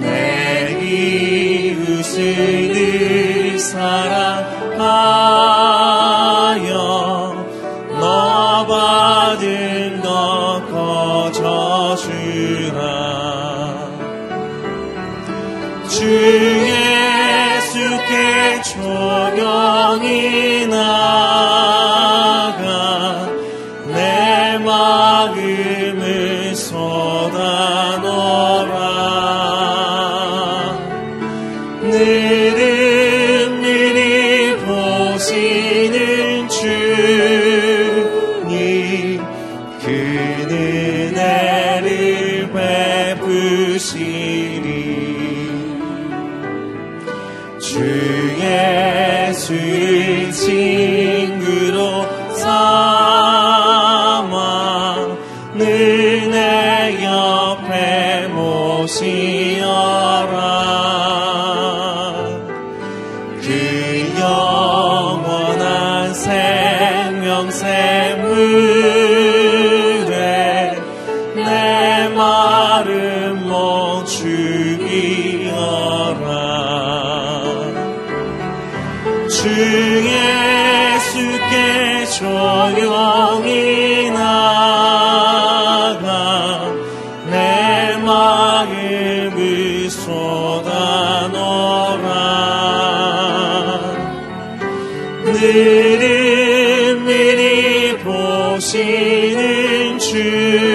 내 이웃을 늘 사랑 쏟아노라. 느리느리 보시는 주.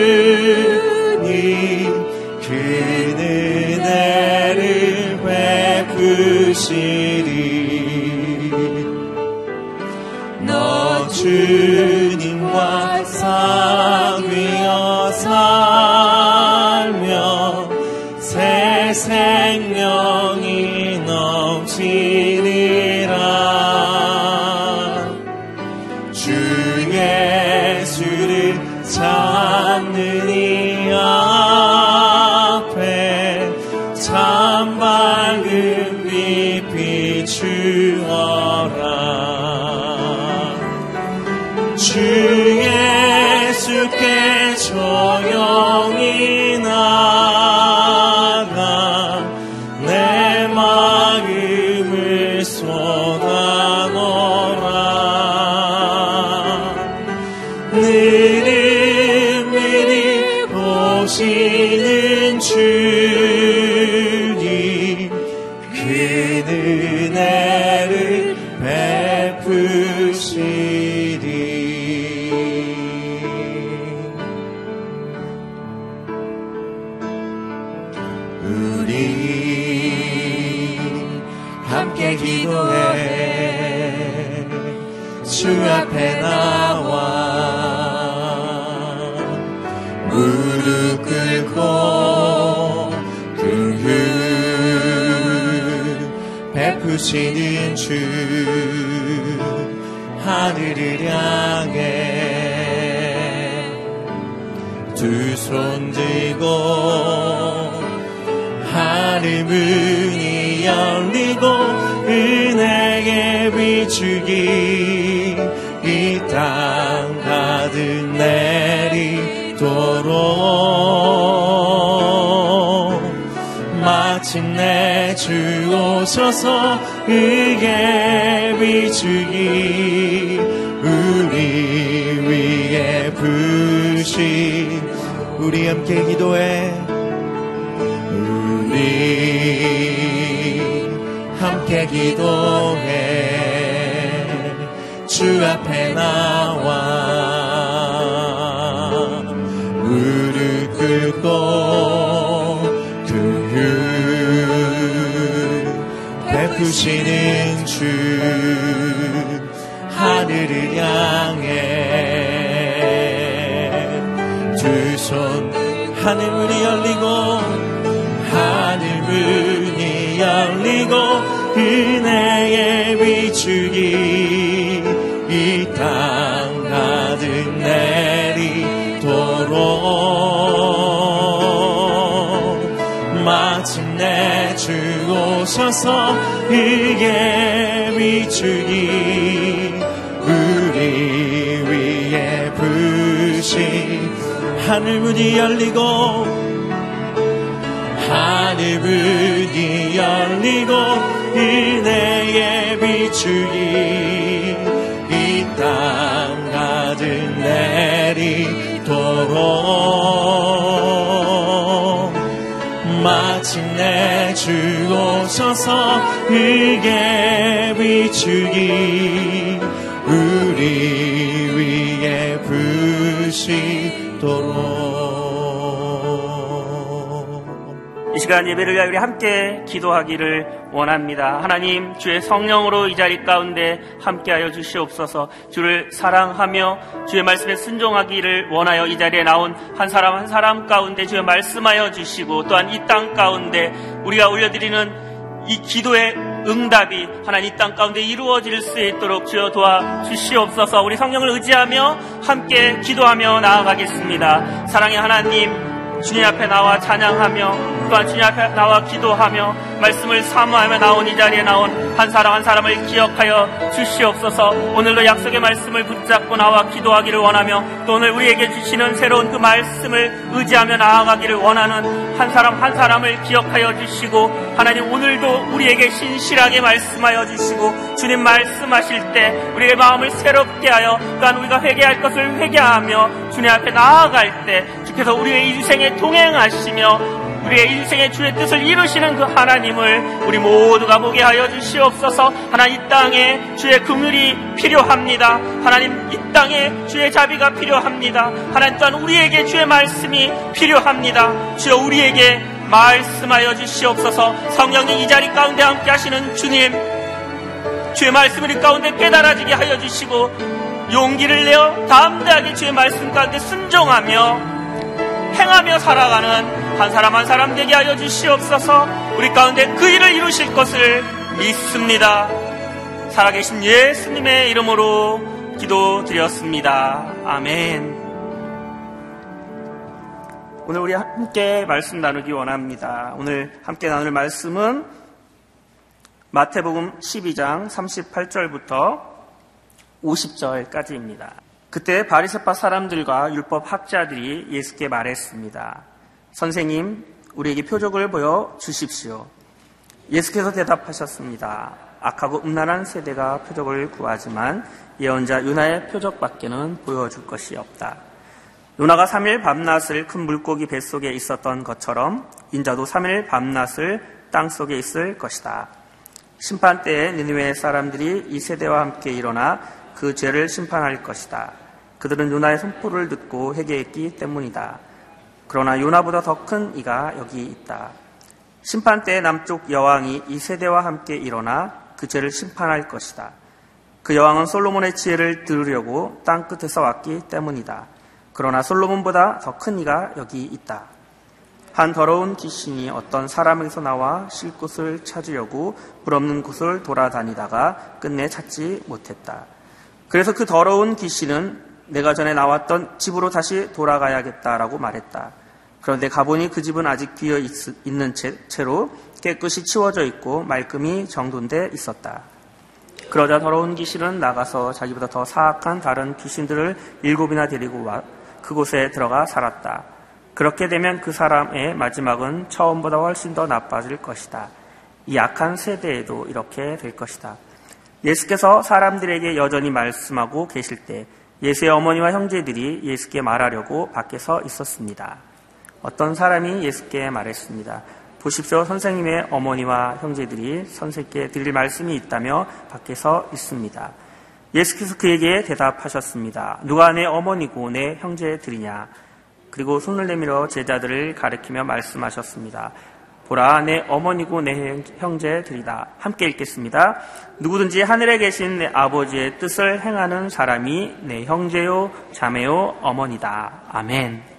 우리 함께 기도해. 주 앞에 나와 무릎 꿇고 그 긍휼 베푸시는 주 하늘을 향해 두 손 들고 문이 열리고 은혜의 비추기. 이 땅 가득 내리도록. 마침내 주 오셔서 의의 비추기. 우리 위에 부신 우리 함께 기도해. 함께 기도해. 주 앞에 나와. 무릎 꿇고 그 베푸시는 주 하늘을 향해. 두 손 하늘 문이 열리고 하늘 문이 열리고 은혜의 비추기 이 땅 가득 내리도록. 마침내 주 오셔서 의에 비추기 우리 위에 부신 하늘 문이 열리고 하늘 문이 열리고 은혜의 비추기. 이 땅 가득 내리도록. 마침내 주 오셔서 의에 비추기 시간 예배를 위하여 우리 함께 기도하기를 원합니다. 하나님, 주의 성령으로 이 자리 가운데 함께하여 주시옵소서. 주를 사랑하며 주의 말씀에 순종하기를 원하여 이 자리에 나온 한 사람 한 사람 가운데 주의 말씀하여 주시고 또한 이 땅 가운데 우리가 올려드리는 이 기도의 응답이 하나님 이 땅 가운데 이루어질 수 있도록 주여 도와 주시옵소서. 우리 성령을 의지하며 함께 기도하며 나아가겠습니다. 사랑의 하나님, 주님 앞에 나와 찬양하며 또한 주님 앞에 나와 기도하며 말씀을 사모하며 나온 이 자리에 나온 한 사람 한 사람을 기억하여 주시옵소서. 오늘도 약속의 말씀을 붙잡고 나와 기도하기를 원하며 또 오늘 우리에게 주시는 새로운 그 말씀을 의지하며 나아가기를 원하는 한 사람 한 사람을 기억하여 주시고 하나님 오늘도 우리에게 신실하게 말씀하여 주시고 주님 말씀하실 때 우리의 마음을 새롭게 하여 또한 우리가 회개할 것을 회개하며 주님 앞에 나아갈 때 주께서 우리의 인생에 동행하시며 우리의 인생의 주의 뜻을 이루시는 그 하나님을 우리 모두가 보게 하여 주시옵소서. 하나님 이 땅에 주의 긍휼이 필요합니다. 하나님 이 땅에 주의 자비가 필요합니다. 하나님 또한 우리에게 주의 말씀이 필요합니다. 주여 우리에게 말씀하여 주시옵소서. 성령이 이 자리 가운데 함께 하시는 주님 주의 말씀을 이 가운데 깨달아지게 하여 주시고 용기를 내어 담대하게 주의 말씀 가운데 순종하며 행하며 살아가는 한 사람 한 사람 되게 하여 주시옵소서 우리 가운데 그 일을 이루실 것을 믿습니다. 살아계신 예수님의 이름으로 기도드렸습니다. 아멘. 오늘 우리 함께 말씀 나누기 원합니다. 오늘 함께 나눌 말씀은 마태복음 12장 38절부터 50절까지입니다. 그때 바리새파 사람들과 율법 학자들이 예수께 말했습니다. 선생님, 우리에게 표적을 보여 주십시오. 예수께서 대답하셨습니다. 악하고 음란한 세대가 표적을 구하지만 예언자 요나의 표적밖에는 보여줄 것이 없다. 요나가 3일 밤낮을 큰 물고기 뱃속에 있었던 것처럼 인자도 3일 밤낮을 땅속에 있을 것이다. 심판 때에 니느웨 사람들이 이 세대와 함께 일어나 그 죄를 심판할 것이다. 그들은 요나의 선포를 듣고 회개했기 때문이다. 그러나 요나보다 더 큰 이가 여기 있다. 심판 때 남쪽 여왕이 이 세대와 함께 일어나 그 죄를 심판할 것이다. 그 여왕은 솔로몬의 지혜를 들으려고 땅 끝에서 왔기 때문이다. 그러나 솔로몬보다 더 큰 이가 여기 있다. 한 더러운 귀신이 어떤 사람에게서 나와 쉴 곳을 찾으려고 불 없는 곳을 돌아다니다가 끝내 찾지 못했다. 그래서 그 더러운 귀신은 내가 전에 나왔던 집으로 다시 돌아가야겠다라고 말했다. 그런데 가보니 그 집은 아직 비어 있 는 채로 깨끗이 치워져 있고 말끔히 정돈돼 있었다. 그러자 더러운 귀신은 나가서 자기보다 더 사악한 다른 귀신들을 일곱이나 데리고 와 그곳에 들어가 살았다. 그렇게 되면 그 사람의 마지막은 처음보다 훨씬 더 나빠질 것이다. 이 약한 세대에도 이렇게 될 것이다. 예수께서 사람들에게 여전히 말씀하고 계실 때 예수의 어머니와 형제들이 예수께 말하려고 밖에서 있었습니다. 어떤 사람이 예수께 말했습니다. 보십시오. 선생님의 어머니와 형제들이 선생께 드릴 말씀이 있다며 밖에서 있습니다. 예수께서 그에게 대답하셨습니다. 누가 내 어머니고 내 형제들이냐? 그리고 손을 내밀어 제자들을 가리키며 말씀하셨습니다. 보라 내 어머니고 내 형제들이다. 함께 읽겠습니다. 누구든지 하늘에 계신 내 아버지의 뜻을 행하는 사람이 내 형제요 자매요 어머니다. 아멘.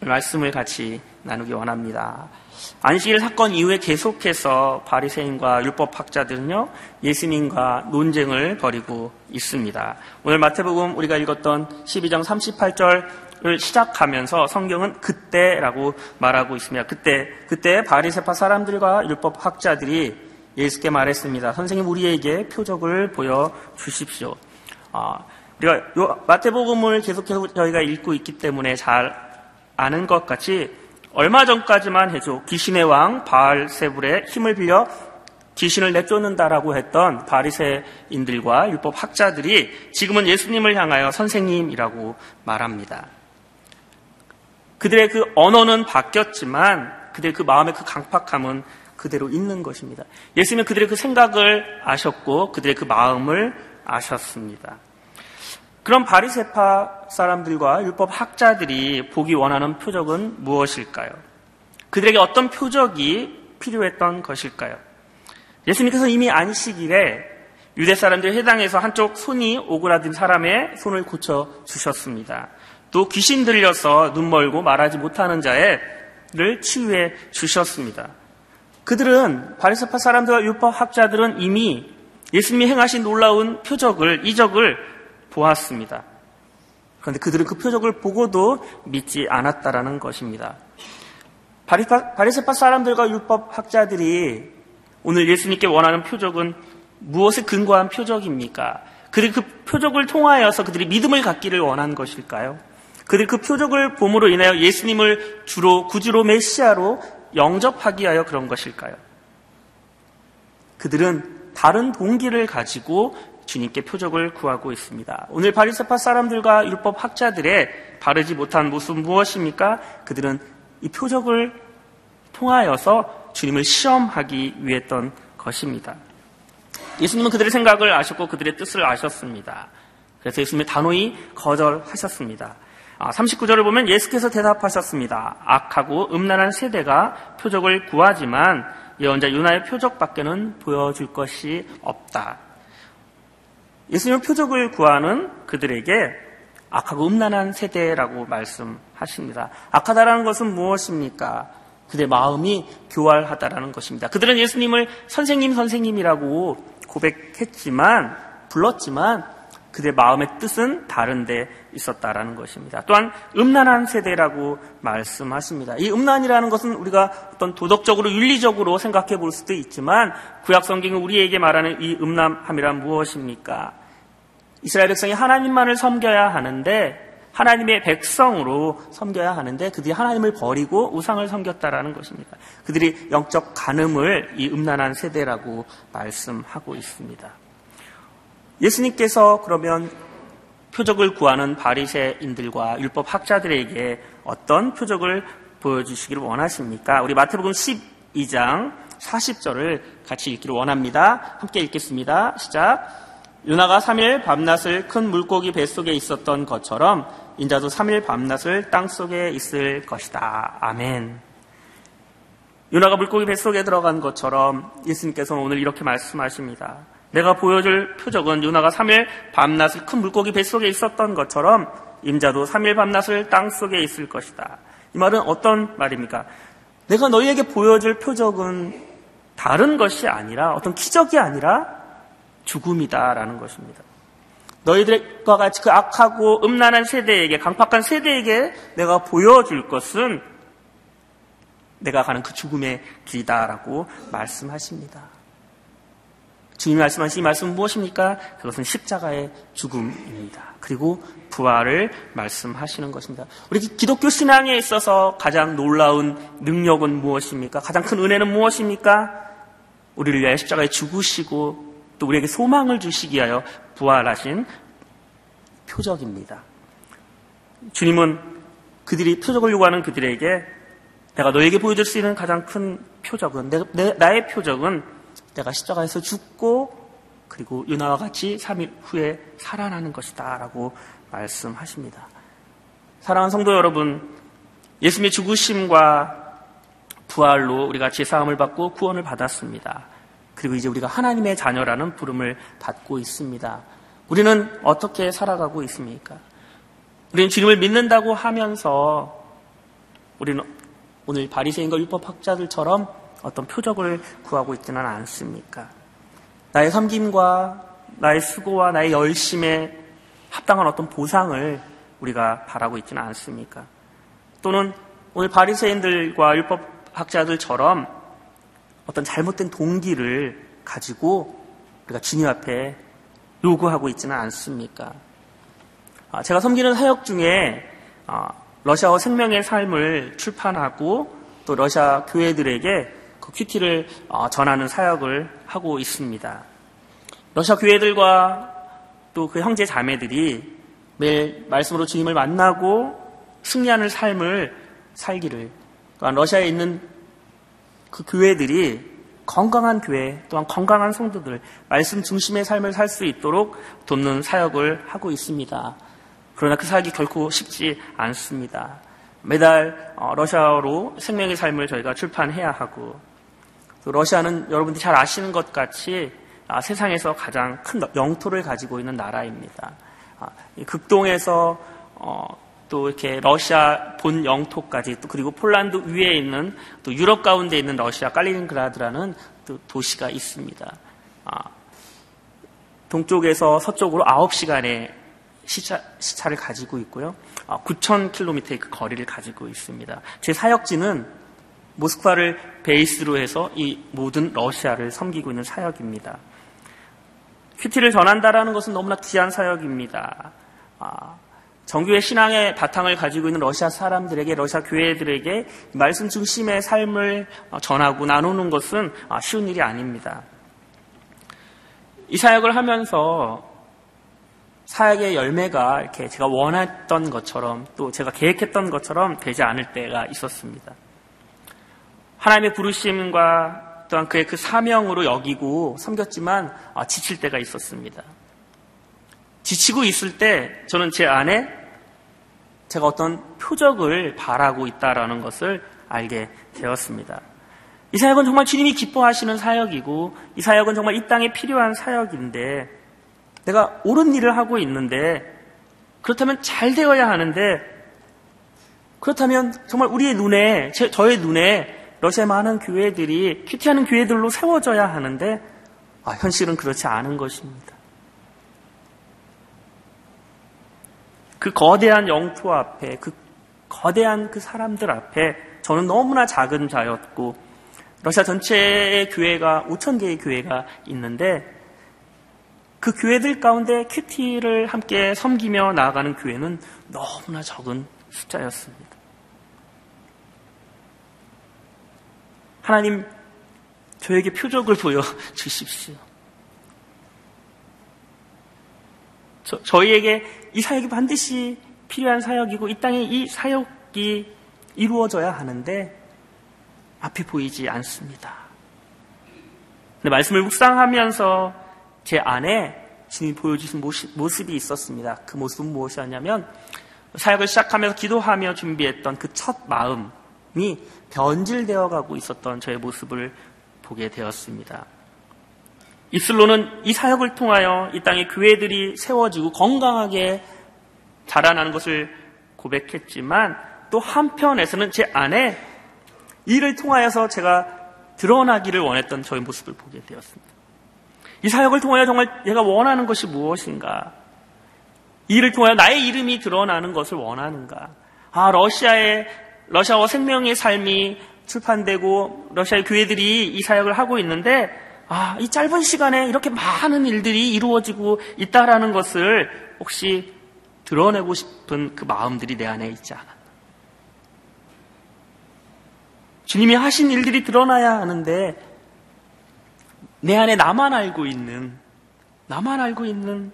말씀을 같이 나누기 원합니다. 안식일 사건 이후에 계속해서 바리새인과 율법 학자들은요 예수님과 논쟁을 벌이고 있습니다. 오늘 마태복음 우리가 읽었던 12장 38절을 시작하면서 성경은 그때라고 말하고 있습니다. 그때 그때 바리새파 사람들과 율법 학자들이 예수께 말했습니다. 선생님 우리에게 표적을 보여 주십시오. 아, 우리가 마태복음을 계속해서 저희가 읽고 있기 때문에 잘 아는 것 같이 얼마 전까지만 해도 귀신의 왕 바알세불의 힘을 빌려 귀신을 내쫓는다라고 했던 바리새인들과 율법 학자들이 지금은 예수님을 향하여 선생님이라고 말합니다. 그들의 그 언어는 바뀌었지만 그들의 그 마음의 그 강팍함은 그대로 있는 것입니다. 예수님은 그들의 그 생각을 아셨고 그들의 그 마음을 아셨습니다. 그럼 바리세파 사람들과 율법 학자들이 보기 원하는 표적은 무엇일까요? 그들에게 어떤 표적이 필요했던 것일까요? 예수님께서 이미 안식일에 유대 사람들 회당에서 한쪽 손이 오그라든 사람의 손을 고쳐 주셨습니다. 또 귀신 들려서 눈 멀고 말하지 못하는 자를 치유해 주셨습니다. 그들은 바리새파 사람들과 율법 학자들은 이미 예수님이 행하신 놀라운 표적을 이적을 보았습니다. 그런데 그들은 그 표적을 보고도 믿지 않았다라는 것입니다. 바리새파 사람들과 율법 학자들이 오늘 예수님께 원하는 표적은 무엇에 근거한 표적입니까? 그들이 그 표적을 통하여서 그들이 믿음을 갖기를 원한 것일까요? 그들이 그 표적을 봄으로 인하여 예수님을 주로 구주로 메시아로 영접하기 위하여 그런 것일까요? 그들은 다른 동기를 가지고 주님께 표적을 구하고 있습니다. 오늘 바리새파 사람들과 율법 학자들의 바르지 못한 모습 무엇입니까? 그들은 이 표적을 통하여서 주님을 시험하기 위했던 것입니다. 예수님은 그들의 생각을 아셨고 그들의 뜻을 아셨습니다. 그래서 예수님이 단호히 거절하셨습니다. 39절을 아, 보면 예수께서 대답하셨습니다. 악하고 음란한 세대가 표적을 구하지만 예언자 유나의 표적밖에는 보여줄 것이 없다. 예수님은 표적을 구하는 그들에게 악하고 음란한 세대라고 말씀하십니다. 악하다라는 것은 무엇입니까? 그들의 마음이 교활하다라는 것입니다. 그들은 예수님을 선생님, 선생님이라고 고백했지만, 불렀지만, 그들의 마음의 뜻은 다른 데 있었다라는 것입니다. 또한 음란한 세대라고 말씀하십니다. 이 음란이라는 것은 우리가 어떤 도덕적으로 윤리적으로 생각해 볼 수도 있지만 구약 성경은 우리에게 말하는 이 음란함이란 무엇입니까? 이스라엘 백성이 하나님만을 섬겨야 하는데 하나님의 백성으로 섬겨야 하는데 그들이 하나님을 버리고 우상을 섬겼다라는 것입니다. 그들이 영적 간음을 이 음란한 세대라고 말씀하고 있습니다. 예수님께서 그러면 표적을 구하는 바리새인들과 율법 학자들에게 어떤 표적을 보여주시기를 원하십니까? 우리 마태복음 12장 40절을 같이 읽기를 원합니다. 함께 읽겠습니다. 시작. 유나가 3일 밤낮을 큰 물고기 뱃속에 있었던 것처럼 인자도 3일 밤낮을 땅속에 있을 것이다. 아멘. 유나가 물고기 뱃속에 들어간 것처럼 예수님께서는 오늘 이렇게 말씀하십니다. 내가 보여줄 표적은 유나가 3일 밤낮을 큰 물고기 뱃속에 있었던 것처럼 임자도 3일 밤낮을 땅속에 있을 것이다. 이 말은 어떤 말입니까? 내가 너희에게 보여줄 표적은 다른 것이 아니라 어떤 기적이 아니라 죽음이다라는 것입니다. 너희들과 같이 그 악하고 음란한 세대에게, 강팍한 세대에게 내가 보여줄 것은 내가 가는 그 죽음의 길이다라고 말씀하십니다. 주님이 말씀하신 이 말씀은 무엇입니까? 그것은 십자가의 죽음입니다. 그리고 부활을 말씀하시는 것입니다. 우리 기독교 신앙에 있어서 가장 놀라운 능력은 무엇입니까? 가장 큰 은혜는 무엇입니까? 우리를 위하여 십자가에 죽으시고 또 우리에게 소망을 주시기 위하여 부활하신 표적입니다. 주님은 그들이 표적을 요구하는 그들에게 내가 너에게 보여줄 수 있는 가장 큰 표적은 내, 내, 나의 표적은 내가 십자가에서 죽고 그리고 유나와 같이 3일 후에 살아나는 것이다 라고 말씀하십니다. 사랑하는 성도 여러분, 예수님의 죽으심과 부활로 우리가 제사함을 받고 구원을 받았습니다. 그리고 이제 우리가 하나님의 자녀라는 부름을 받고 있습니다. 우리는 어떻게 살아가고 있습니까? 우리는 주님을 믿는다고 하면서 우리는 오늘 바리새인과 율법학자들처럼 어떤 표적을 구하고 있지는 않습니까? 나의 섬김과 나의 수고와 나의 열심에 합당한 어떤 보상을 우리가 바라고 있지는 않습니까? 또는 오늘 바리새인들과 율법학자들처럼 어떤 잘못된 동기를 가지고 우리가 주님 앞에 요구하고 있지는 않습니까? 아, 제가 섬기는 사역 중에 아, 러시아어 생명의 삶을 출판하고 또 러시아 교회들에게 그 큐티를 어, 전하는 사역을 하고 있습니다. 러시아 교회들과 또 그 형제 자매들이 매일 말씀으로 주님을 만나고 승리하는 삶을 살기를 또한 러시아에 있는 그 교회들이 건강한 교회 또한 건강한 성도들 말씀 중심의 삶을 살 수 있도록 돕는 사역을 하고 있습니다. 그러나 그 사역이 결코 쉽지 않습니다. 매달 어, 러시아어로 생명의 삶을 저희가 출판해야 하고 러시아는 여러분들이 잘 아시는 것 같이 아, 세상에서 가장 큰 영토를 가지고 있는 나라입니다. 아, 극동에서 어, 또 이렇게 러시아 본 영토까지 또 그리고 폴란드 위에 있는 또 유럽 가운데 있는 러시아 깔리닌그라드라는 또 도시가 있습니다. 아, 동쪽에서 서쪽으로 9시간의 시차, 시차를 가지고 있고요. 9,000km의 그 거리를 가지고 있습니다. 제 사역지는 모스크바를 베이스로 해서 이 모든 러시아를 섬기고 있는 사역입니다. 큐티를 전한다라는 것은 너무나 귀한 사역입니다. 아, 정교의 신앙의 바탕을 가지고 있는 러시아 사람들에게, 러시아 교회들에게 말씀 중심의 삶을 어, 전하고 나누는 것은 아, 쉬운 일이 아닙니다. 이 사역을 하면서 사역의 열매가 이렇게 제가 원했던 것처럼 또 제가 계획했던 것처럼 되지 않을 때가 있었습니다. 하나님의 부르심과 또한 그의 그 사명으로 여기고 섬겼지만 아, 지칠 때가 있었습니다. 지치고 있을 때 저는 제 안에 제가 어떤 표적을 바라고 있다라는 것을 알게 되었습니다. 이 사역은 정말 주님이 기뻐하시는 사역이고 이 사역은 정말 이 땅에 필요한 사역인데 내가 옳은 일을 하고 있는데 그렇다면 잘 되어야 하는데 그렇다면 정말 우리의 눈에 저의 눈에 러시아 많은 교회들이 큐티하는 교회들로 세워져야 하는데 아, 현실은 그렇지 않은 것입니다. 그 거대한 영토 앞에 그 거대한 그 사람들 앞에 저는 너무나 작은 자였고 러시아 전체의 교회가 5천 개의 교회가 있는데 그 교회들 가운데 큐티를 함께 섬기며 나아가는 교회는 너무나 적은 숫자였습니다. 하나님, 저에게 표적을 보여 주십시오. 저, 저희에게 이 사역이 반드시 필요한 사역이고 이 땅에 이 사역이 이루어져야 하는데 앞이 보이지 않습니다. 근데 말씀을 묵상하면서 제 안에 주님이 보여주신 모습 이 있었습니다. 그 모습은 무엇이었냐면 사역을 시작하면서 기도하며 준비했던 그 첫 마음, 이 변질되어 가고 있었던 저의 모습을 보게 되었습니다. 입술로는 이 사역을 통하여 이 땅의 교회들이 세워지고 건강하게 자라나는 것을 고백했지만 또 한편에서는 제 안에 이를 통하여서 제가 드러나기를 원했던 저의 모습을 보게 되었습니다. 이 사역을 통하여 정말 내가 원하는 것이 무엇인가? 이를 통하여 나의 이름이 드러나는 것을 원하는가? 아, 러시아의 러시아어 생명의 삶이 출판되고 러시아의 교회들이 이 사역을 하고 있는데 아, 이 짧은 시간에 이렇게 많은 일들이 이루어지고 있다라는 것을 혹시 드러내고 싶은 그 마음들이 내 안에 있지 않아. 주님이 하신 일들이 드러나야 하는데 내 안에 나만 알고 있는 나만 알고 있는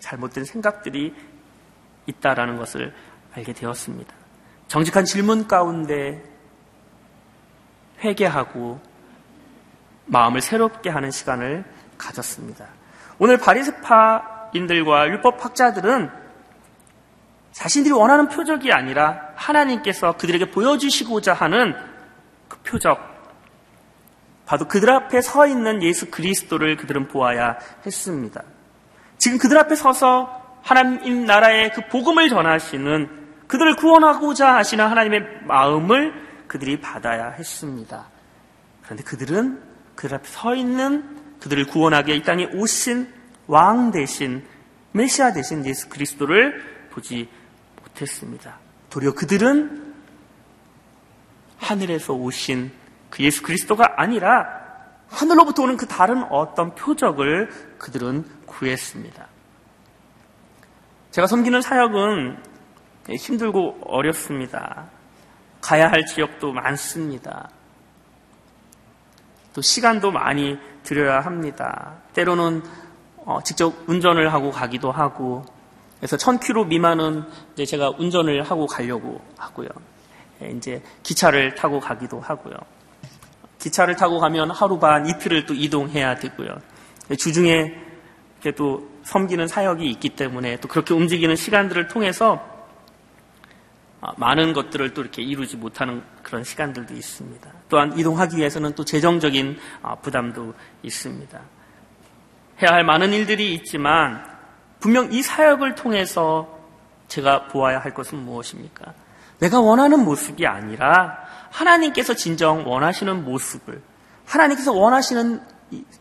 잘못된 생각들이 있다라는 것을 알게 되었습니다. 정직한 질문 가운데 회개하고 마음을 새롭게 하는 시간을 가졌습니다. 오늘 바리스파인들과 율법학자들은 자신들이 원하는 표적이 아니라 하나님께서 그들에게 보여주시고자 하는 그 표적, 바로 그들 앞에 서 있는 예수 그리스도를 그들은 보아야 했습니다. 지금 그들 앞에 서서 하나님 나라의 그 복음을 전하시는 그들을 구원하고자 하시는 하나님의 마음을 그들이 받아야 했습니다. 그런데 그들은 그들 앞에 서 있는 그들을 구원하기에 이 땅에 오신 왕 대신 메시아 대신 예수 그리스도를 보지 못했습니다. 도리어 그들은 하늘에서 오신 그 예수 그리스도가 아니라 하늘로부터 오는 그 다른 어떤 표적을 그들은 구했습니다. 제가 섬기는 사역은 힘들고 어렵습니다. 가야 할 지역도 많습니다. 또 시간도 많이 들여야 합니다. 때로는 어, 직접 운전을 하고 가기도 하고 그래서 1000km 미만은 이제 제가 운전을 하고 가려고 하고요. 예, 이제 기차를 타고 가기도 하고요. 기차를 타고 가면 하루 반 이틀을 또 이동해야 되고요. 예, 주중에 또 섬기는 사역이 있기 때문에 또 그렇게 움직이는 시간들을 통해서 아, 많은 것들을 또 이렇게 이루지 못하는 그런 시간들도 있습니다. 또한 이동하기 위해서는 또 재정적인 아, 부담도 있습니다. 해야 할 많은 일들이 있지만 분명 이 사역을 통해서 제가 보아야 할 것은 무엇입니까? 내가 원하는 모습이 아니라 하나님께서 진정 원하시는 모습을 하나님께서 원하시는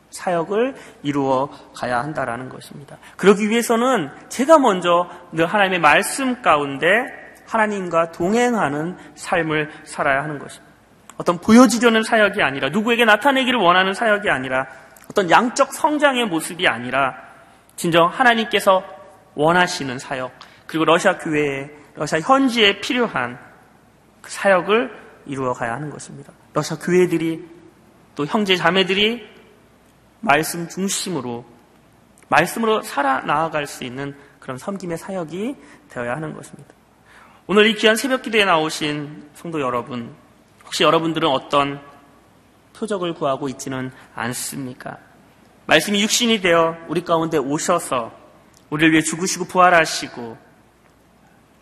사역을 이루어 가야 한다라는 것입니다. 그러기 위해서는 제가 먼저 늘 하나님의 말씀 가운데 하나님과 동행하는 삶을 살아야 하는 것입니다. 어떤 보여지려는 사역이 아니라 누구에게 나타내기를 원하는 사역이 아니라 어떤 양적 성장의 모습이 아니라 진정 하나님께서 원하시는 사역 그리고 러시아 교회에 러시아 현지에 필요한 그 사역을 이루어 가야 하는 것입니다. 러시아 교회들이 또 형제 자매들이 말씀 중심으로 말씀으로 살아 나아갈 수 있는 그런 섬김의 사역이 되어야 하는 것입니다. 오늘 이 귀한 새벽 기도에 나오신 성도 여러분, 혹시 여러분들은 어떤 표적을 구하고 있지는 않습니까? 말씀이 육신이 되어 우리 가운데 오셔서 우리를 위해 죽으시고 부활하시고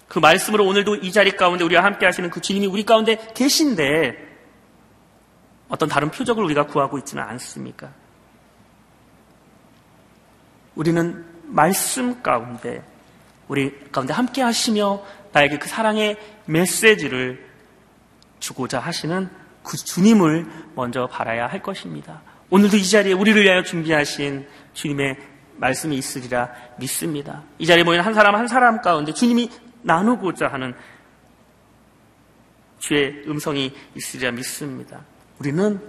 그 말씀으로 오늘도 이 자리 가운데 우리와 함께 하시는 그 주님이 우리 가운데 계신데 어떤 다른 표적을 우리가 구하고 있지는 않습니까? 우리는 말씀 가운데 우리 가운데 함께 하시며 나에게 그 사랑의 메시지를 주고자 하시는 그 주님을 먼저 바라야 할 것입니다. 오늘도 이 자리에 우리를 위하여 준비하신 주님의 말씀이 있으리라 믿습니다. 이 자리에 모인 한 사람 한 사람 가운데 주님이 나누고자 하는 주의 음성이 있으리라 믿습니다. 우리는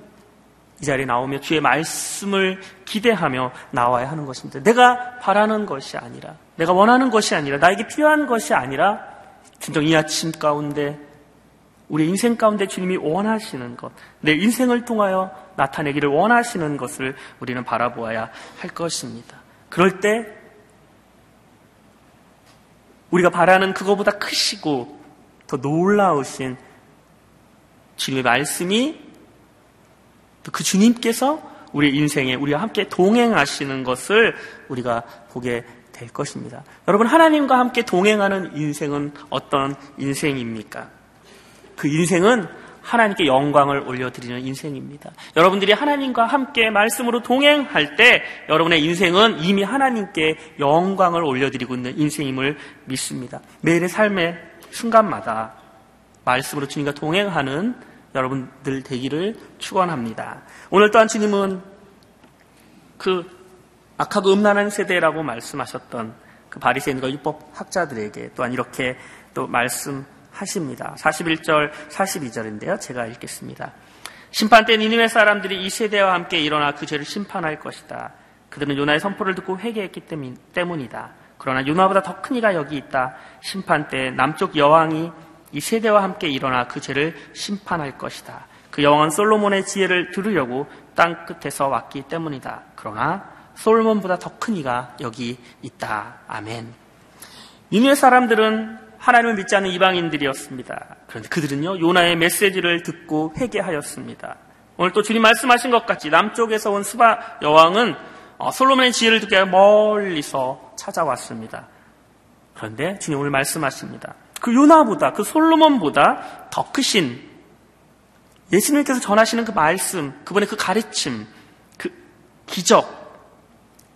이 자리에 나오며 주의 말씀을 기대하며 나와야 하는 것입니다. 내가 바라는 것이 아니라, 내가 원하는 것이 아니라, 나에게 필요한 것이 아니라, 진정 이 아침 가운데 우리 인생 가운데 주님이 원하시는 것, 내 인생을 통하여 나타내기를 원하시는 것을 우리는 바라보아야 할 것입니다. 그럴 때 우리가 바라는 그거보다 크시고 더 놀라우신 주님의 말씀이 그 주님께서 우리 인생에 우리와 함께 동행하시는 것을 우리가 보게 될 것입니다. 여러분, 하나님과 함께 동행하는 인생은 어떤 인생입니까? 그 인생은 하나님께 영광을 올려드리는 인생입니다. 여러분들이 하나님과 함께 말씀으로 동행할 때 여러분의 인생은 이미 하나님께 영광을 올려드리고 있는 인생임을 믿습니다. 매일의 삶의 순간마다 말씀으로 주님과 동행하는 여러분들 되기를 축원합니다. 오늘 또한 주님은 그 악하고 음란한 세대라고 말씀하셨던 그 바리새인과 율법 학자들에게 또한 이렇게 또 말씀하십니다. 41절, 42절인데요. 제가 읽겠습니다. 심판 때 니느웨 사람들이 이 세대와 함께 일어나 그 죄를 심판할 것이다. 그들은 요나의 선포를 듣고 회개했기 때문이다. 그러나 요나보다 더 큰 이가 여기 있다. 심판 때 남쪽 여왕이 이 세대와 함께 일어나 그 죄를 심판할 것이다. 그 여왕은 솔로몬의 지혜를 들으려고 땅 끝에서 왔기 때문이다. 그러나 솔로몬보다 더 큰 이가 여기 있다. 아멘. 니누의 사람들은 하나님을 믿지 않는 이방인들이었습니다. 그런데 그들은요, 요나의 메시지를 듣고 회개하였습니다. 오늘 또 주님 말씀하신 것 같이 남쪽에서 온 스바 여왕은 어, 솔로몬의 지혜를 위해 멀리서 찾아왔습니다. 그런데 주님 오늘 말씀하십니다. 그 요나보다, 그 솔로몬보다 더 크신 예수님께서 전하시는 그 말씀, 그분의 그 가르침, 그 기적.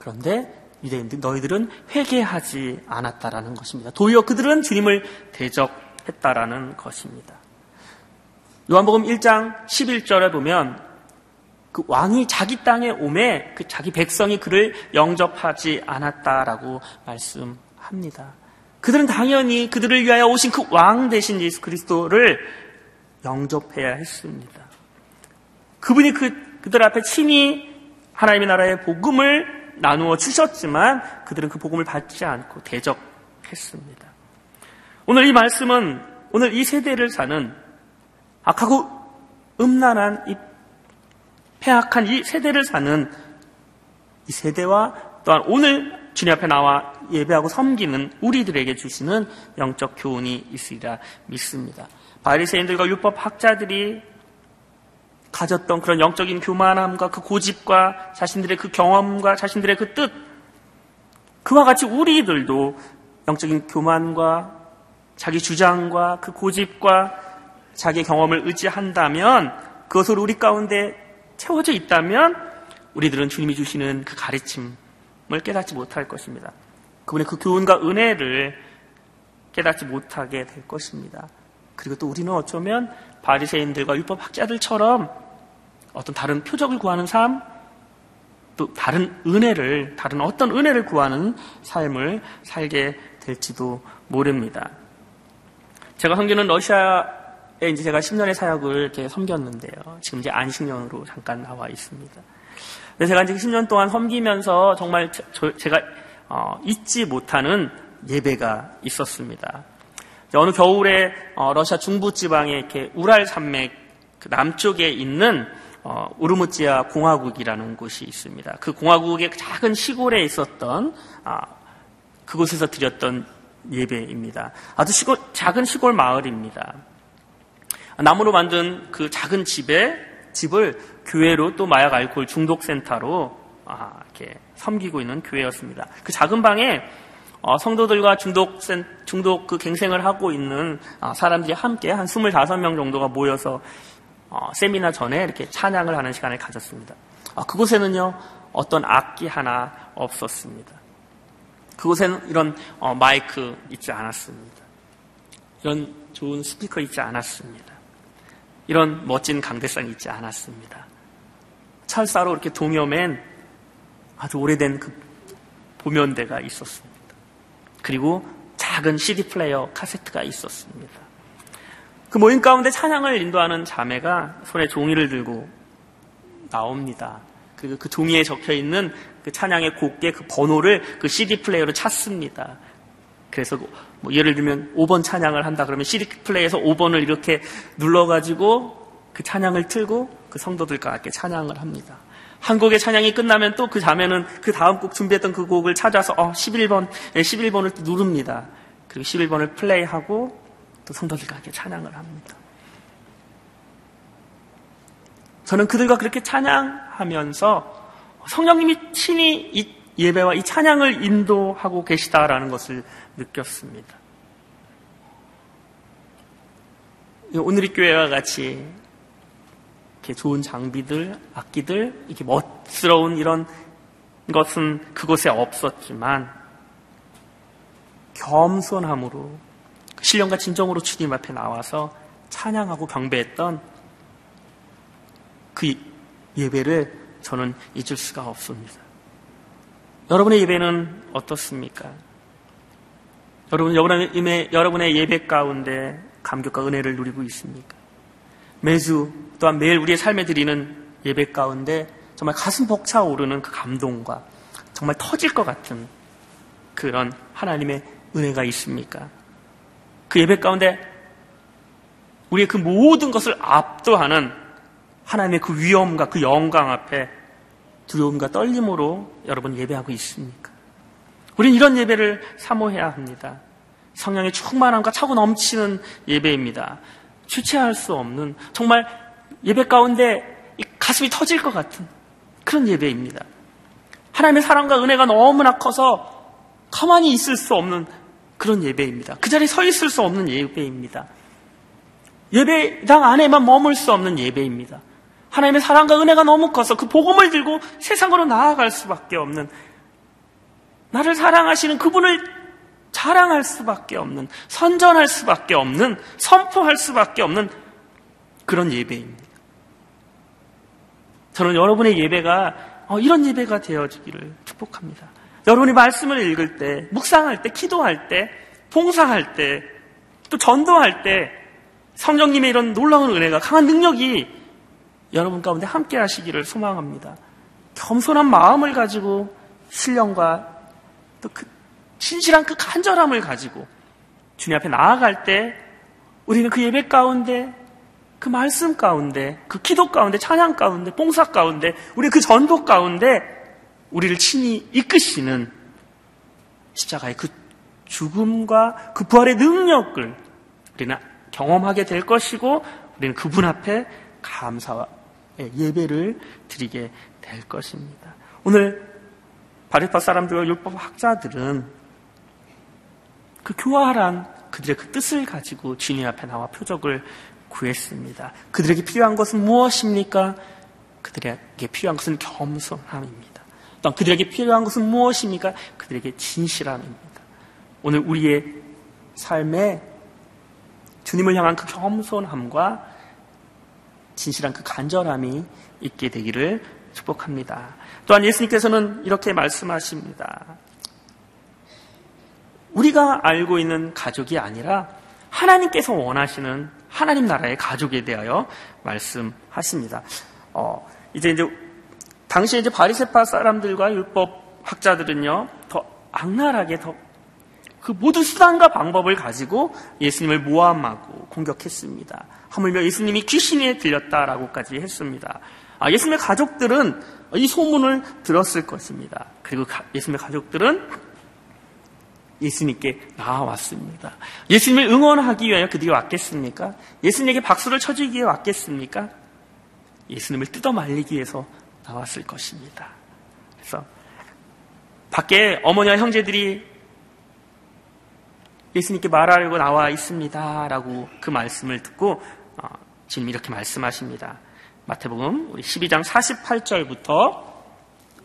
그런데 유대인들 너희들은 회개하지 않았다라는 것입니다. 도리어 그들은 주님을 대적했다라는 것입니다. 요한복음 1장 11절에 보면 그 왕이 자기 땅에 오매 그 자기 백성이 그를 영접하지 않았다라고 말씀합니다. 그들은 당연히 그들을 위하여 오신 그 왕 대신 예수 그리스도를 영접해야 했습니다. 그분이 그, 그들 앞에 친히 하나님의 나라의 복음을 나누어 주셨지만 그들은 그 복음을 받지 않고 대적했습니다. 오늘 이 말씀은 오늘 이 세대를 사는 악하고 음란한 이 폐악한 이 세대를 사는 이 세대와 또한 오늘 주님 앞에 나와 예배하고 섬기는 우리들에게 주시는 영적 교훈이 있으리라 믿습니다. 바리새인들과 율법 학자들이 가졌던 그런 영적인 교만함과 그 고집과 자신들의 그 경험과 자신들의 그 뜻, 그와 같이 우리들도 영적인 교만과 자기 주장과 그 고집과 자기 경험을 의지한다면 그것을 우리 가운데 채워져 있다면 우리들은 주님이 주시는 그 가르침을 깨닫지 못할 것입니다. 그분의 그 교훈과 은혜를 깨닫지 못하게 될 것입니다. 그리고 또 우리는 어쩌면 바리새인들과 율법 학자들처럼 어떤 다른 표적을 구하는 삶, 또 다른 은혜를, 다른 어떤 은혜를 구하는 삶을 살게 될지도 모릅니다. 제가 섬기는 러시아에 이제 제가 10년의 사역을 이렇게 섬겼는데요. 지금 이제 안식년으로 잠깐 나와 있습니다. 근데 제가 이제 10년 동안 섬기면서 정말 저, 제가 어, 잊지 못하는 예배가 있었습니다. 어느 겨울에 어, 러시아 중부 지방에 이렇게 우랄 산맥 그 남쪽에 있는 어, 우르무찌아 공화국이라는 곳이 있습니다. 그 공화국의 작은 시골에 있었던 아, 그곳에서 드렸던 예배입니다. 아주 시골, 작은 시골 마을입니다. 나무로 만든 그 작은 집에 집을 교회로 또 마약 알코올 중독 센터로 아, 이렇게 섬기고 있는 교회였습니다. 그 작은 방에 어, 성도들과 중독 중독 그 갱생을 하고 있는 아, 사람들이 함께 한 25명 정도가 모여서 어, 세미나 전에 이렇게 찬양을 하는 시간을 가졌습니다. 아, 그곳에는요 어떤 악기 하나 없었습니다. 그곳에는 이런 어, 마이크 있지 않았습니다. 이런 좋은 스피커 있지 않았습니다. 이런 멋진 강대상이 있지 않았습니다. 철사로 이렇게 동여맨 아주 오래된 그 보면대가 있었습니다. 그리고 작은 CD 플레이어 카세트가 있었습니다. 그 모임 가운데 찬양을 인도하는 자매가 손에 종이를 들고 나옵니다. 그리고 그 종이에 적혀 있는 그 찬양의 곡의 그 번호를 그 CD 플레이어로 찾습니다. 그래서 뭐 예를 들면 5번 찬양을 한다 그러면 CD 플레이에서 5번을 이렇게 눌러가지고 그 찬양을 틀고 그 성도들과 함께 찬양을 합니다. 한 곡의 찬양이 끝나면 또 그 자매는 그 다음 곡 준비했던 그 곡을 찾아서 어 11번, 11번을 또 누릅니다. 그리고 11번을 플레이하고 또 성도들과 함께 찬양을 합니다. 저는 그들과 그렇게 찬양하면서 성령님이 친히 이 예배와 이 찬양을 인도하고 계시다라는 것을 느꼈습니다. 오늘 이 교회와 같이 이렇게 좋은 장비들, 악기들, 이렇게 멋스러운 이런 것은 그곳에 없었지만 겸손함으로 신령과 진정으로 주님 앞에 나와서 찬양하고 경배했던 그 예배를 저는 잊을 수가 없습니다. 여러분의 예배는 어떻습니까? 여러분, 여러분의, 여러분의 예배 가운데 감격과 은혜를 누리고 있습니까? 매주 또한 매일 우리의 삶에 드리는 예배 가운데 정말 가슴 벅차오르는 그 감동과 정말 터질 것 같은 그런 하나님의 은혜가 있습니까? 그 예배 가운데 우리의 그 모든 것을 압도하는 하나님의 그 위엄과 그 영광 앞에 두려움과 떨림으로 여러분 예배하고 있습니까? 우리는 이런 예배를 사모해야 합니다. 성령의 충만함과 차고 넘치는 예배입니다. 주체할 수 없는 정말 예배 가운데 가슴이 터질 것 같은 그런 예배입니다. 하나님의 사랑과 은혜가 너무나 커서 가만히 있을 수 없는 그런 예배입니다. 그 자리에 서 있을 수 없는 예배입니다. 예배당 안에만 머물 수 없는 예배입니다. 하나님의 사랑과 은혜가 너무 커서 그 복음을 들고 세상으로 나아갈 수밖에 없는 나를 사랑하시는 그분을 자랑할 수밖에 없는 선전할 수밖에 없는 선포할 수밖에 없는 그런 예배입니다. 저는 여러분의 예배가 어, 이런 예배가 되어지기를 축복합니다. 여러분이 말씀을 읽을 때, 묵상할 때, 기도할 때, 봉사할 때, 또 전도할 때 성령님의 이런 놀라운 은혜가 강한 능력이 여러분 가운데 함께 하시기를 소망합니다. 겸손한 마음을 가지고 신령과 또 그 신실한 그 간절함을 가지고 주님 앞에 나아갈 때 우리는 그 예배 가운데 그 말씀 가운데 그 기도 가운데 찬양 가운데 봉사 가운데 우리 그 전도 가운데 우리를 친히 이끄시는 십자가의 그 죽음과 그 부활의 능력을 우리는 경험하게 될 것이고 우리는 그분 앞에 감사와 예배를 드리게 될 것입니다. 오늘 바리파 사람들과 율법 학자들은 그 교활한 그들의 그 뜻을 가지고 주님 앞에 나와 표적을 구했습니다. 그들에게 필요한 것은 무엇입니까? 그들에게 필요한 것은 겸손함입니다. 또 그들에게 필요한 것은 무엇입니까? 그들에게 진실함입니다. 오늘 우리의 삶에 주님을 향한 그 겸손함과 진실한 그 간절함이 있게 되기를 축복합니다. 또한 예수님께서는 이렇게 말씀하십니다. 우리가 알고 있는 가족이 아니라 하나님께서 원하시는 하나님 나라의 가족에 대하여 말씀하십니다. 어, 이제 이제 당시에 이제 바리세파 사람들과 율법 학자들은요 더 악랄하게 더 그 모든 수단과 방법을 가지고 예수님을 모함하고 공격했습니다. 하물며 예수님이 귀신에 들렸다라고까지 했습니다. 아, 예수님의 가족들은 이 소문을 들었을 것입니다. 그리고 예수님의 가족들은 예수님께 나와왔습니다. 예수님을 응원하기 위하여 그들이 왔겠습니까? 예수님에게 박수를 쳐주기 위해 왔겠습니까? 예수님을 뜯어 말리기 위해서 나왔을 것입니다. 그래서 밖에 어머니와 형제들이 예수님께 말하려고 나와 있습니다. 라고 그 말씀을 듣고 어, 지금 이렇게 말씀하십니다. 마태복음 우리 12장 48절부터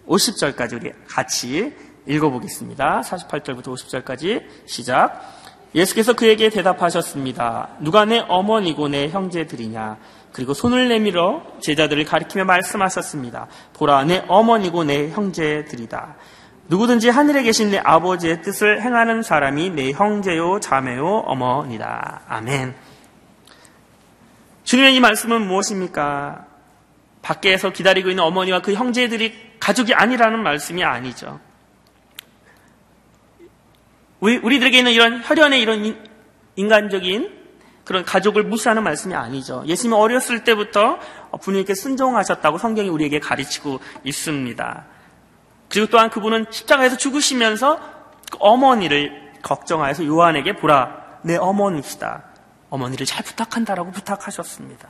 50절까지 우리 같이 읽어보겠습니다. 48절부터 50절까지 시작. 예수께서 그에게 대답하셨습니다. 누가 내 어머니고 내 형제들이냐? 그리고 손을 내밀어 제자들을 가리키며 말씀하셨습니다. 보라, 내 어머니고 내 형제들이다. 누구든지 하늘에 계신 내 아버지의 뜻을 행하는 사람이 내 형제요, 자매요, 어머니다. 아멘. 주님의 이 말씀은 무엇입니까? 밖에서 기다리고 있는 어머니와 그 형제들이 가족이 아니라는 말씀이 아니죠. 우리, 우리들에게 있는 이런 혈연의 이런 인간적인 그런 가족을 무시하는 말씀이 아니죠. 예수님이 어렸을 때부터 부모님께 순종하셨다고 성경이 우리에게 가르치고 있습니다. 그리고 또한 그분은 십자가에서 죽으시면서 그 어머니를 걱정하여서 요한에게 보라, 내 어머니시다. 어머니를 잘 부탁한다라고 부탁하셨습니다.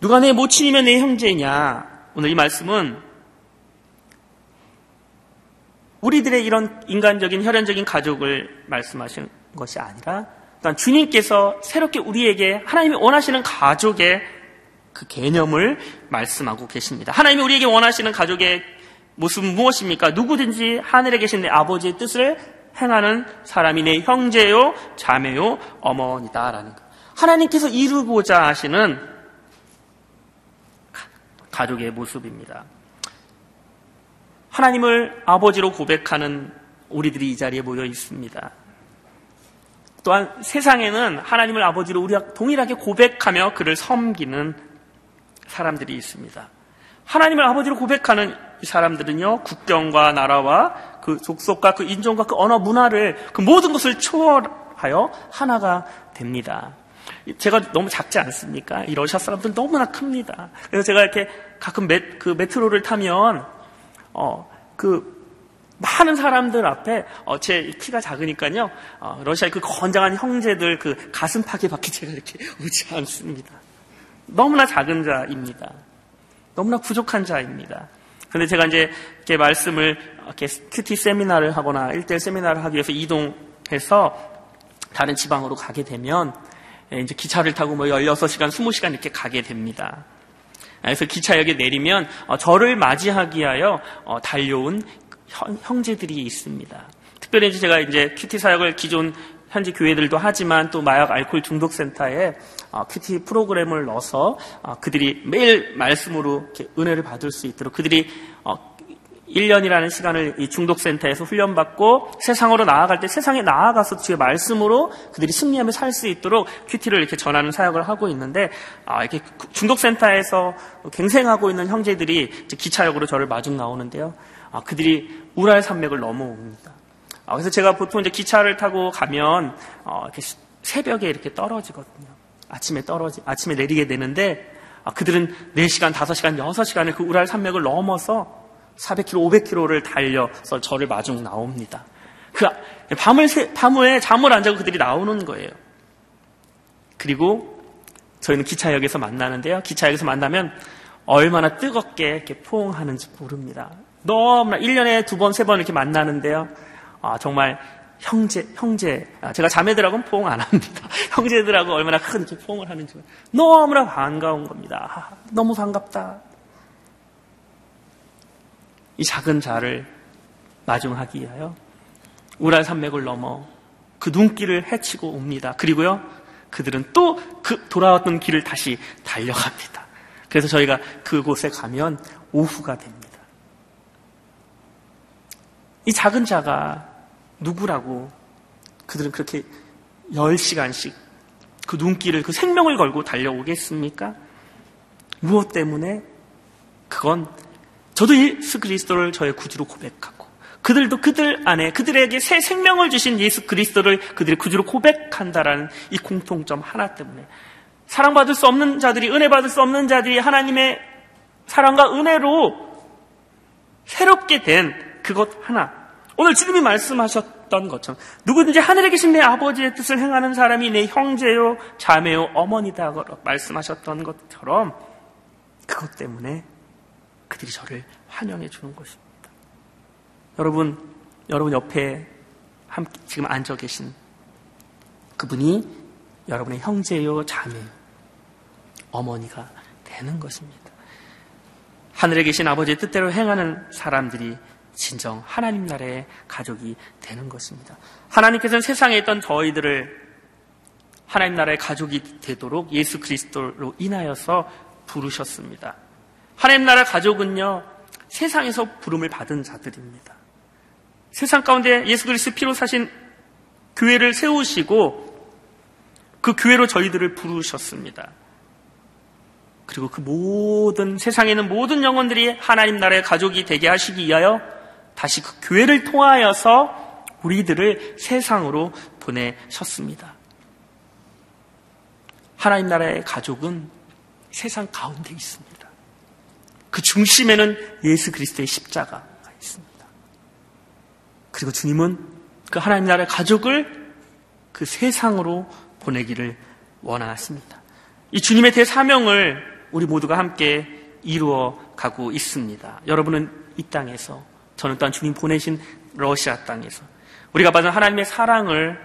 누가 내 모친이면 내 형제냐? 오늘 이 말씀은 우리들의 이런 인간적인 혈연적인 가족을 말씀하신 것이 아니라 또한 주님께서 새롭게 우리에게 하나님이 원하시는 가족의 그 개념을 말씀하고 계십니다. 하나님이 우리에게 원하시는 가족의 모습은 무엇입니까? 누구든지 하늘에 계신 내 아버지의 뜻을 행하는 사람이 내 형제요, 자매요, 어머니다라는 것. 하나님께서 이루고자 하시는 가족의 모습입니다. 하나님을 아버지로 고백하는 우리들이 이 자리에 모여 있습니다. 또한 세상에는 하나님을 아버지로 우리가 동일하게 고백하며 그를 섬기는 사람들이 있습니다. 하나님을 아버지로 고백하는 이 사람들은요, 국경과 나라와 그 족속과 그 인종과 그 언어 문화를 그 모든 것을 초월하여 하나가 됩니다. 제가 너무 작지 않습니까? 이 러시아 사람들 너무나 큽니다. 그래서 제가 이렇게 가끔 메, 그 메트로를 타면, 어, 그 많은 사람들 앞에 어, 제 키가 작으니까요. 어, 러시아의 그 건장한 형제들 그 가슴팍에 밖에 제가 이렇게 오지 않습니다. 너무나 작은 자입니다. 너무나 부족한 자입니다. 근데 제가 이제 이렇게 말씀을 이렇게 큐티 세미나를 하거나 일대 세미나를 하기 위해서 이동해서 다른 지방으로 가게 되면 예, 이제 기차를 타고 뭐 16시간, 20시간 이렇게 가게 됩니다. 그래서 기차역에 내리면 어, 저를 맞이하기 위하여 어, 달려온 형제들이 있습니다. 특별히 제가 이제 QT 사역을 기존 현지 교회들도 하지만 또 마약 알코올 중독 센터에 어, QT 프로그램을 넣어서 그들이 매일 말씀으로 은혜를 받을 수 있도록 그들이 1년이라는 시간을 이 중독센터에서 훈련받고 세상으로 나아갈 때 세상에 나아가서 주의 말씀으로 그들이 승리하며 살 수 있도록 QT를 이렇게 전하는 사역을 하고 있는데 아, 이렇게 중독센터에서 갱생하고 있는 형제들이 기차역으로 저를 마중 나오는데요. 아, 그들이 우랄 산맥을 넘어옵니다. 아, 그래서 제가 보통 이제 기차를 타고 가면 어, 이렇게 새벽에 이렇게 떨어지거든요. 아침에 떨어지, 아침에 내리게 되는데 아, 그들은 4시간, 5시간, 6시간을 그 우랄 산맥을 넘어서 400km, 500km를 달려서 저를 마중 나옵니다. 그 밤을 밤에 잠을 안 자고 그들이 나오는 거예요. 그리고 저희는 기차역에서 만나는데요. 기차역에서 만나면 얼마나 뜨겁게 이렇게 포옹하는지 모릅니다. 너무나 1년에 두 번, 세 번 이렇게 만나는데요. 아, 정말 형제, 형제. 아, 제가 자매들하고는 포옹 안 합니다. 형제들하고 얼마나 큰 이렇게 포옹을 하는지 너무나 반가운 겁니다. 아, 너무 반갑다. 이 작은 자를 마중하기 위하여 우랄 산맥을 넘어 그 눈길을 헤치고 옵니다. 그리고요, 그들은 또 그 돌아왔던 길을 다시 달려갑니다. 그래서 저희가 그곳에 가면 오후가 됩니다. 이 작은 자가 누구라고 그들은 그렇게 10시간씩 그 눈길을, 그 생명을 걸고 달려오겠습니까? 무엇 때문에? 그건 저도 예수 그리스도를 저의 구주로 고백하고 그들도 그들 안에 그들에게 새 생명을 주신 예수 그리스도를 그들의 구주로 고백한다라는 이 공통점 하나 때문에 사랑받을 수 없는 자들이 은혜 받을 수 없는 자들이 하나님의 사랑과 은혜로 새롭게 된 그것 하나 오늘 주님이 말씀하셨던 것처럼 누구든지 하늘에 계신 내 아버지의 뜻을 행하는 사람이 내 형제요 자매요 어머니다 말씀하셨던 것처럼 그것 때문에 그들이 저를 환영해 주는 것입니다. 여러분, 여러분 옆에 함께 지금 앉아 계신 그분이 여러분의 형제요, 자매, 어머니가 되는 것입니다. 하늘에 계신 아버지의 뜻대로 행하는 사람들이 진정 하나님 나라의 가족이 되는 것입니다. 하나님께서는 세상에 있던 저희들을 하나님 나라의 가족이 되도록 예수 그리스도로 인하여서 부르셨습니다. 하나님 나라 가족은요, 세상에서 부름을 받은 자들입니다. 세상 가운데 예수 그리스도 피로 사신 교회를 세우시고 그 교회로 저희들을 부르셨습니다. 그리고 그 모든 세상에 는 모든 영혼들이 하나님 나라의 가족이 되게 하시기 위하여 다시 그 교회를 통하여서 우리들을 세상으로 보내셨습니다. 하나님 나라의 가족은 세상 가운데 있습니다. 그 중심에는 예수 그리스도의 십자가가 있습니다. 그리고 주님은 그 하나님 나라의 가족을 그 세상으로 보내기를 원하십니다. 이 주님의 대사명을 우리 모두가 함께 이루어 가고 있습니다. 여러분은 이 땅에서, 저는 또한 주님 보내신 러시아 땅에서 우리가 받은 하나님의 사랑을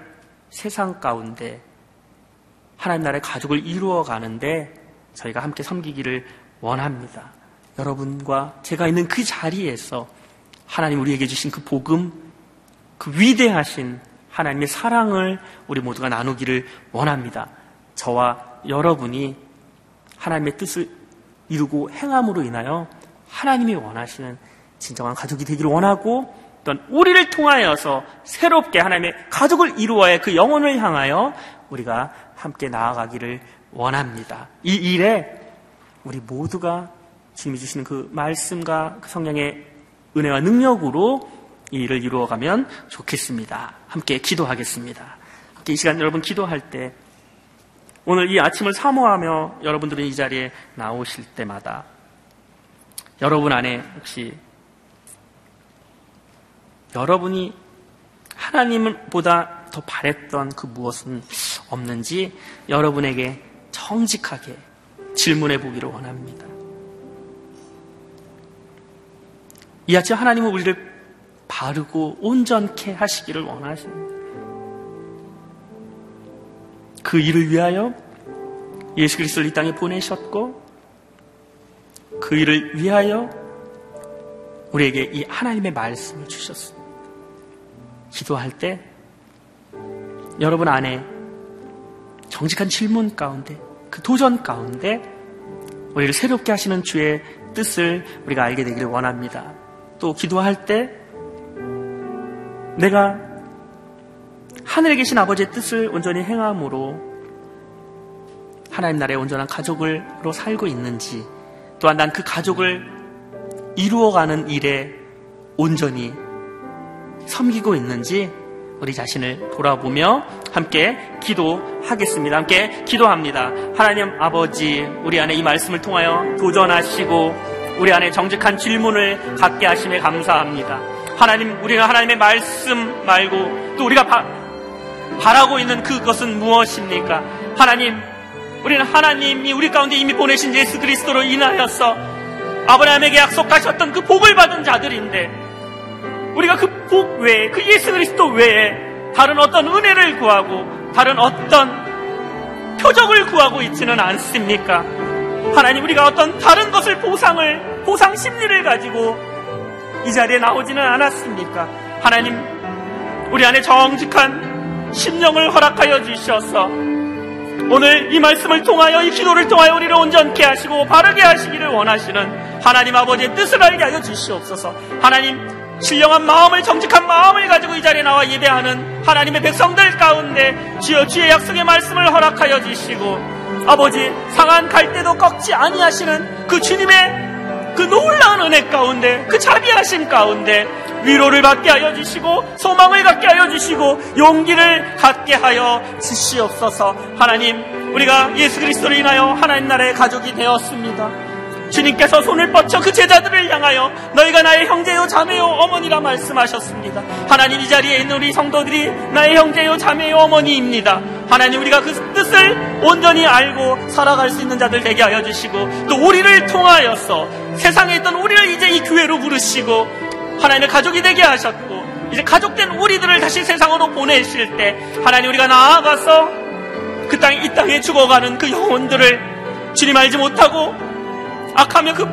세상 가운데 하나님 나라의 가족을 이루어 가는데 저희가 함께 섬기기를 원합니다. 여러분과 제가 있는 그 자리에서 하나님 우리에게 주신 그 복음, 그 위대하신 하나님의 사랑을 우리 모두가 나누기를 원합니다. 저와 여러분이 하나님의 뜻을 이루고 행함으로 인하여 하나님이 원하시는 진정한 가족이 되기를 원하고 어떤 우리를 통하여서 새롭게 하나님의 가족을 이루어야 그 영혼을 향하여 우리가 함께 나아가기를 원합니다. 이 일에 우리 모두가 주님이 주시는 그 말씀과 그 성령의 은혜와 능력으로 이 일을 이루어가면 좋겠습니다. 함께 기도하겠습니다. 함께 이 시간 여러분 기도할 때 오늘 이 아침을 사모하며 여러분들은 이 자리에 나오실 때마다 여러분 안에 혹시 여러분이 하나님보다 더 바랬던 그 무엇은 없는지 여러분에게 정직하게 질문해 보기를 원합니다. 이 아침 하나님은 우리를 바르고 온전케 하시기를 원하십니다. 그 일을 위하여 예수 그리스도를 이 땅에 보내셨고 그 일을 위하여 우리에게 이 하나님의 말씀을 주셨습니다. 기도할 때 여러분 안에 정직한 질문 가운데 그 도전 가운데 우리를 새롭게 하시는 주의 뜻을 우리가 알게 되기를 원합니다. 또 기도할 때 내가 하늘에 계신 아버지의 뜻을 온전히 행함으로 하나님 나라의 온전한 가족으로 살고 있는지 또한 난 그 가족을 이루어가는 일에 온전히 섬기고 있는지 우리 자신을 돌아보며 함께 기도하겠습니다. 함께 기도합니다. 하나님 아버지, 우리 안에 이 말씀을 통하여 도전하시고 우리 안에 정직한 질문을 갖게 하심에 감사합니다. 하나님, 우리가 하나님의 말씀 말고 또 우리가 바, 바라고 있는 그것은 무엇입니까? 하나님, 우리는 하나님이 우리 가운데 이미 보내신 예수 그리스도로 인하여서 아브라함에게 약속하셨던 그 복을 받은 자들인데 우리가 그 복 외에 그 예수 그리스도 외에 다른 어떤 은혜를 구하고 다른 어떤 표적을 구하고 있지는 않습니까? 하나님 우리가 어떤 다른 것을 보상을 보상 심리를 가지고 이 자리에 나오지는 않았습니까? 하나님 우리 안에 정직한 심령을 허락하여 주셔서 오늘 이 말씀을 통하여 이 기도를 통하여 우리를 온전케 하시고 바르게 하시기를 원하시는 하나님 아버지의 뜻을 알게 하여 주시옵소서. 하나님 신령한 마음을 정직한 마음을 가지고 이 자리에 나와 예배하는 하나님의 백성들 가운데 주여 주의 약속의 말씀을 허락하여 주시고 아버지 상한 갈 때도 꺾지 아니하시는 그 주님의 그 놀라운 은혜 가운데 그 자비하심 가운데 위로를 받게 하여 주시고 소망을 갖게 하여 주시고 용기를 갖게 하여 주시옵소서 하나님 우리가 예수 그리스도를 인하여 하나님 나라의 가족이 되었습니다. 주님께서 손을 뻗쳐 그 제자들을 향하여 너희가 나의 형제요 자매요 어머니라 말씀하셨습니다. 하나님 이 자리에 있는 우리 성도들이 나의 형제요 자매요 어머니입니다. 하나님 우리가 그 뜻을 온전히 알고 살아갈 수 있는 자들 되게 하여 주시고 또 우리를 통하여서 세상에 있던 우리를 이제 이 교회로 부르시고 하나님의 가족이 되게 하셨고 이제 가족된 우리들을 다시 세상으로 보내실 때 하나님 우리가 나아가서 그 땅, 이 땅에 죽어가는 그 영혼들을 주님 알지 못하고 악하며 그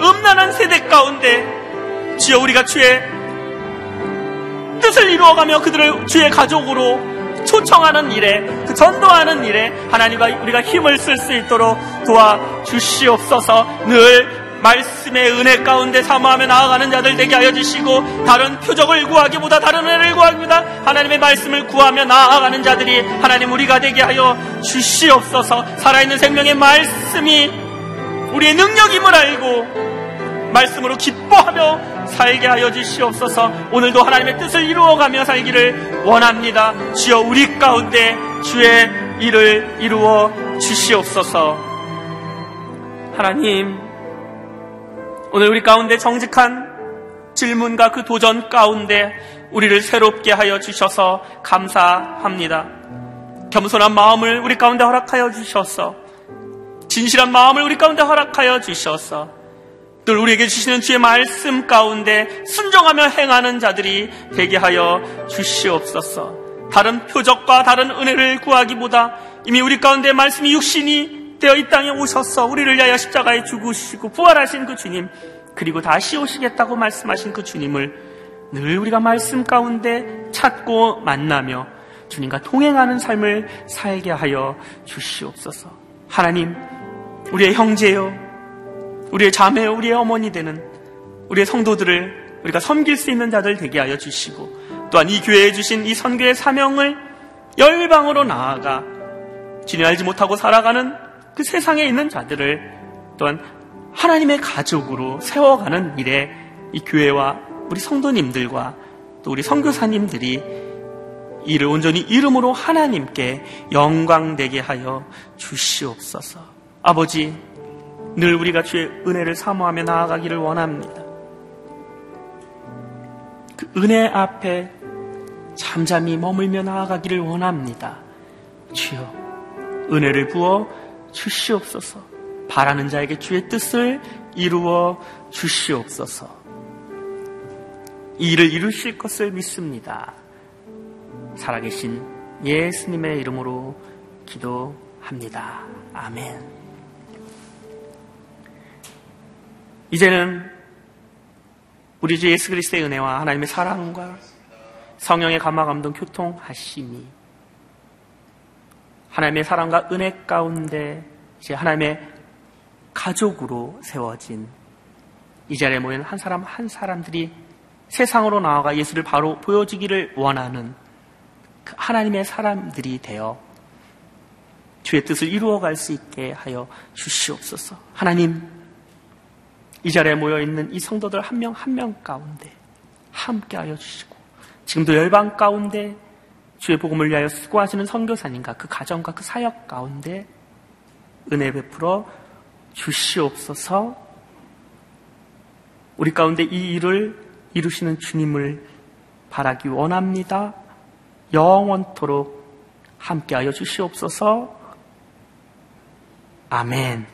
음란한 세대 가운데 주여 우리가 주의 뜻을 이루어가며 그들을 주의 가족으로 초청하는 일에 그 전도하는 일에 하나님과 우리가 힘을 쓸 수 있도록 도와 주시옵소서. 늘 말씀의 은혜 가운데 사모하며 나아가는 자들 되게 하여 주시고 다른 표적을 구하기보다 다른 은혜를 구하기보다. 하나님의 말씀을 구하며 나아가는 자들이 하나님 우리가 되게 하여 주시옵소서. 살아있는 생명의 말씀이 우리의 능력임을 알고 말씀으로 기뻐하며 살게 하여 주시옵소서 오늘도 하나님의 뜻을 이루어가며 살기를 원합니다. 주여 우리 가운데 주의 일을 이루어 주시옵소서 하나님 오늘 우리 가운데 정직한 질문과 그 도전 가운데 우리를 새롭게 하여 주셔서 감사합니다. 겸손한 마음을 우리 가운데 허락하여 주셔서 진실한 마음을 우리 가운데 허락하여 주셔서 늘 우리에게 주시는 주의 말씀 가운데 순종하며 행하는 자들이 되게 하여 주시옵소서. 다른 표적과 다른 은혜를 구하기보다 이미 우리 가운데 말씀이 육신이 되어 이 땅에 오셔서 우리를 위하여 십자가에 죽으시고 부활하신 그 주님 그리고 다시 오시겠다고 말씀하신 그 주님을 늘 우리가 말씀 가운데 찾고 만나며 주님과 동행하는 삶을 살게 하여 주시옵소서. 하나님 우리의 형제요, 우리의 자매요, 우리의 어머니 되는 우리의 성도들을 우리가 섬길 수 있는 자들 되게 하여 주시고 또한 이 교회에 주신 이 선교의 사명을 열방으로 나아가 주님 알지 못하고 살아가는 그 세상에 있는 자들을 또한 하나님의 가족으로 세워가는 일에 이 교회와 우리 성도님들과 또 우리 선교사님들이 이를 온전히 이름으로 하나님께 영광되게 하여 주시옵소서. 아버지, 늘 우리가 주의 은혜를 사모하며 나아가기를 원합니다. 그 은혜 앞에 잠잠히 머물며 나아가기를 원합니다. 주여, 은혜를 부어 주시옵소서. 바라는 자에게 주의 뜻을 이루어 주시옵소서. 이 일을 이루실 것을 믿습니다. 살아계신 예수님의 이름으로 기도합니다. 아멘. 이제는 우리 주 예수 그리스도의 은혜와 하나님의 사랑과 성령의 감화 감동 교통하심이 하나님의 사랑과 은혜 가운데 이제 하나님의 가족으로 세워진 이 자리에 모인 한 사람 한 사람들이 세상으로 나아가 예수를 바로 보여주기를 원하는 그 하나님의 사람들이 되어 주의 뜻을 이루어갈 수 있게 하여 주시옵소서. 하나님, 이 자리에 모여 있는 이 성도들 한 명 한 명 가운데 함께 하여 주시고 지금도 열방 가운데 주의 복음을 위하여 수고하시는 선교사님과 그 가정과 그 사역 가운데 은혜 베풀어 주시옵소서. 우리 가운데 이 일을 이루시는 주님을 바라기 원합니다. 영원토록 함께하여 주시옵소서. 아멘.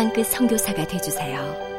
땅끝 성교사가 되주세요